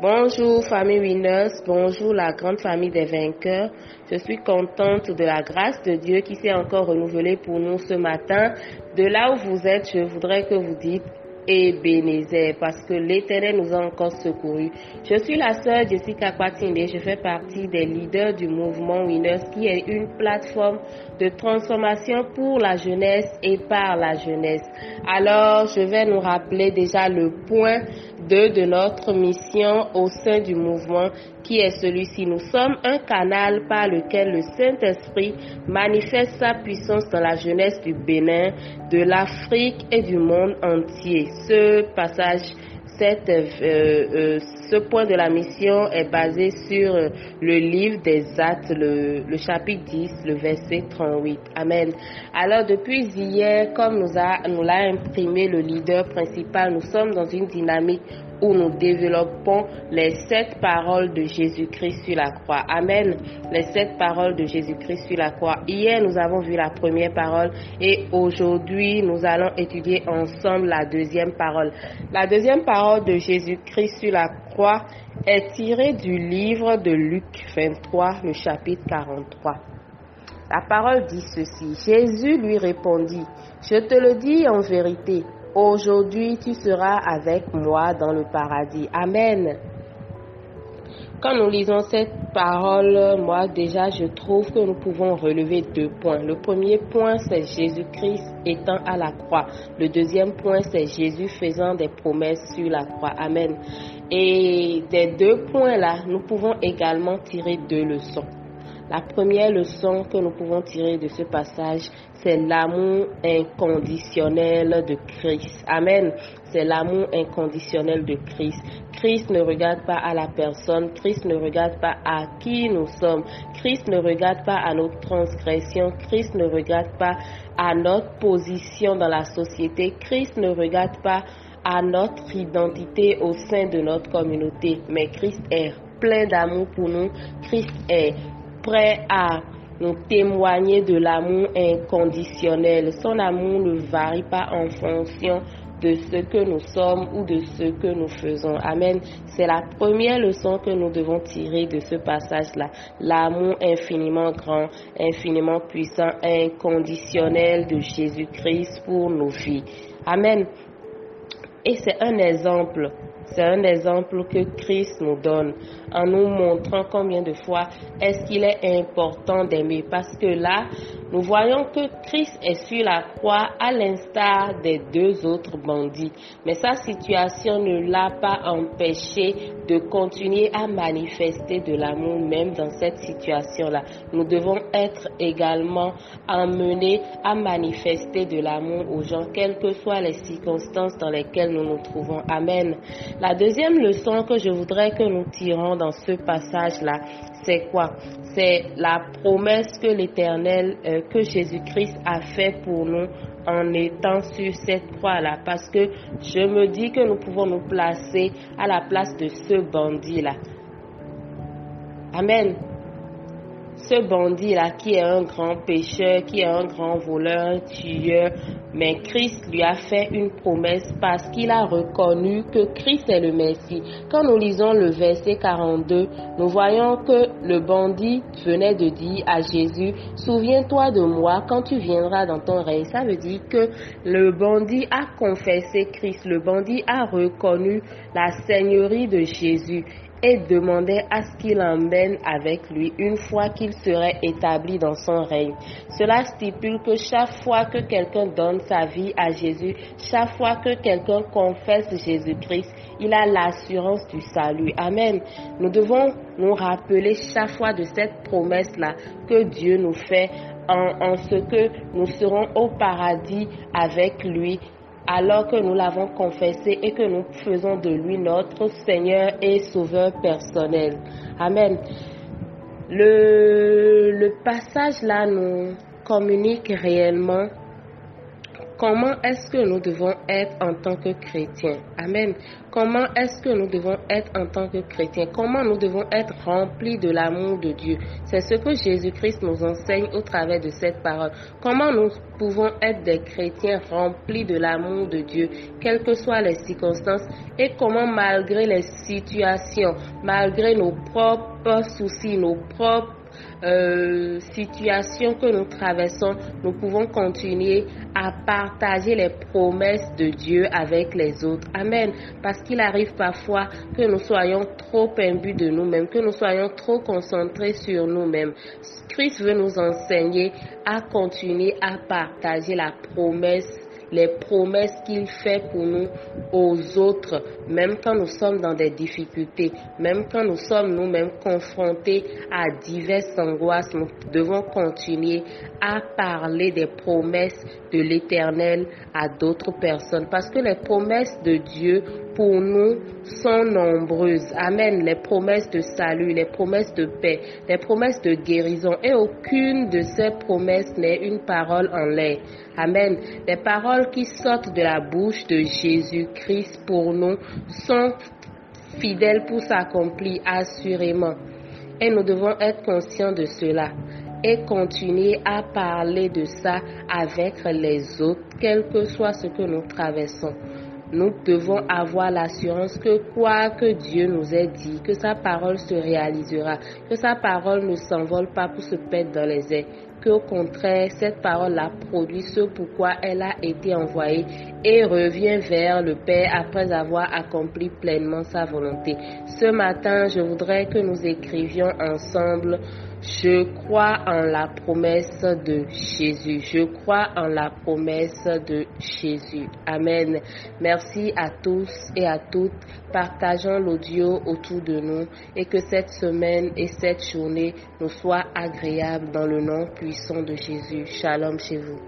Bonjour famille Winners, bonjour la grande famille des vainqueurs. Je suis contente de la grâce de Dieu qui s'est encore renouvelée pour nous ce matin. De là où vous êtes, je voudrais que vous dites Ebenezer parce que l'Éternel nous a encore secourus. Je suis la sœur Jessica Kwatinde, je fais partie des leaders du mouvement Winners qui est une plateforme de transformation pour la jeunesse et par la jeunesse. Alors, je vais nous rappeler déjà le point 2 de notre mission au sein du mouvement qui est celui-ci. Nous sommes un canal par lequel le Saint-Esprit manifeste sa puissance dans la jeunesse du Bénin, de l'Afrique et du monde entier. Ce passage euh, euh, ce point de la mission est basé sur le livre des Actes, le, chapitre 10, le verset 38. Amen. Alors depuis hier, comme nous a nous l'a imprimé le leader principal, nous sommes dans une dynamique où nous développons les sept paroles de Jésus-Christ sur la croix. Amen. Les sept paroles de Jésus-Christ sur la croix. Hier, nous avons vu la première parole et aujourd'hui, nous allons étudier ensemble la deuxième parole. La deuxième parole de Jésus-Christ sur la croix est tirée du livre de Luc 23, le chapitre 43. La parole dit ceci. Jésus lui répondit, Je te le dis en vérité, Aujourd'hui, tu seras avec moi dans le paradis. Amen. Quand nous lisons cette parole, moi déjà, je trouve que nous pouvons relever deux points. Le premier point, c'est Jésus-Christ étant à la croix. Le deuxième point, c'est Jésus faisant des promesses sur la croix. Amen. Et des deux points-là, nous pouvons également tirer deux leçons. La première leçon que nous pouvons tirer de ce passage, c'est l'amour inconditionnel de Christ. Amen. C'est l'amour inconditionnel de Christ. Christ ne regarde pas à la personne, Christ ne regarde pas à qui nous sommes, Christ ne regarde pas à notre transgression, Christ ne regarde pas à notre position dans la société, Christ ne regarde pas à notre identité au sein de notre communauté, mais Christ est plein d'amour pour nous, Christ est prêt à nous témoigner de l'amour inconditionnel. Son amour ne varie pas en fonction de ce que nous sommes ou de ce que nous faisons. Amen. C'est la première leçon que nous devons tirer de ce passage-là. L'amour infiniment grand, infiniment puissant, inconditionnel de Jésus-Christ pour nos vies. Amen. Et c'est un exemple c'est un exemple que Christ nous donne en nous montrant combien de fois est-ce qu'il est important d'aimer. Parce que là, nous voyons que Christ est sur la croix à l'instar des deux autres bandits. Mais sa situation ne l'a pas empêché de continuer à manifester de l'amour même dans cette situation-là. Nous devons être également emmenés à manifester de l'amour aux gens, quelles que soient les circonstances dans lesquelles nous nous trouvons. Amen. La deuxième leçon que je voudrais que nous tirons dans ce passage-là, c'est quoi? C'est la promesse que l'Éternel, que Jésus-Christ a fait pour nous en étant sur cette croix-là. Parce que je me dis que nous pouvons nous placer à la place de ce bandit-là. Amen ce bandit-là qui est un grand pécheur, qui est un grand voleur, un tueur, mais Christ lui a fait une promesse parce qu'il a reconnu que Christ est le Messie. Quand nous lisons le verset 42, nous voyons que le bandit venait de dire à Jésus, souviens-toi de moi quand tu viendras dans ton règne. Ça veut dire que le bandit a confessé Christ, le bandit a reconnu la seigneurie de Jésus et demandait à ce qu'il emmène avec lui une fois qu'il serait établi dans son règne. Cela stipule que chaque fois que quelqu'un donne sa vie à Jésus, chaque fois que quelqu'un confesse Jésus-Christ, il a l'assurance du salut. Amen. Nous devons nous rappeler chaque fois de cette promesse-là que Dieu nous fait en, en ce que nous serons au paradis avec lui alors que nous l'avons confessé et que nous faisons de lui notre Seigneur et Sauveur personnel. Amen. Le, le passage là nous communique réellement comment est-ce que nous devons être en tant que chrétiens? Amen. Comment est-ce que nous devons être en tant que chrétiens? Comment nous devons être remplis de l'amour de Dieu? C'est ce que Jésus-Christ nous enseigne au travers de cette parole. Comment nous pouvons être des chrétiens remplis de l'amour de Dieu, quelles que soient les circonstances, et comment malgré les situations, malgré nos propres soucis, nos propres euh, situation que nous traversons, nous pouvons continuer à partager les promesses de Dieu avec les autres. Amen. Parce qu'il arrive parfois que nous soyons trop imbus de nous-mêmes, que nous soyons trop concentrés sur nous-mêmes. Christ veut nous enseigner à continuer à partager la promesse les promesses qu'il fait pour nous aux autres, même quand nous sommes dans des difficultés, même quand nous sommes nous-mêmes confrontés à diverses angoisses, nous devons continuer à parler des promesses de l'Éternel à d'autres personnes. Parce que les promesses de Dieu pour nous sont nombreuses. Amen. Les promesses de salut, les promesses de paix, les promesses de guérison. Et aucune de ces promesses n'est une parole en l'air. Amen. Les paroles qui sortent de la bouche de Jésus-Christ pour nous sont fidèles pour s'accomplir assurément. Et nous devons être conscients de cela et continuer à parler de ça avec les autres, quel que soit ce que nous traversons. Nous devons avoir l'assurance que quoi que Dieu nous ait dit, que sa parole se réalisera, que sa parole ne s'envole pas pour se perdre dans les airs, qu'au contraire, cette parole a produit ce pourquoi elle a été envoyée et revient vers le Père après avoir accompli pleinement sa volonté. Ce matin, je voudrais que nous écrivions ensemble je crois en la promesse de Jésus. Je crois en la promesse de Jésus. Amen. Merci à tous et à toutes. Partageons l'audio autour de nous et que cette semaine et cette journée nous soient agréables dans le nom puissant de Jésus. Shalom chez vous.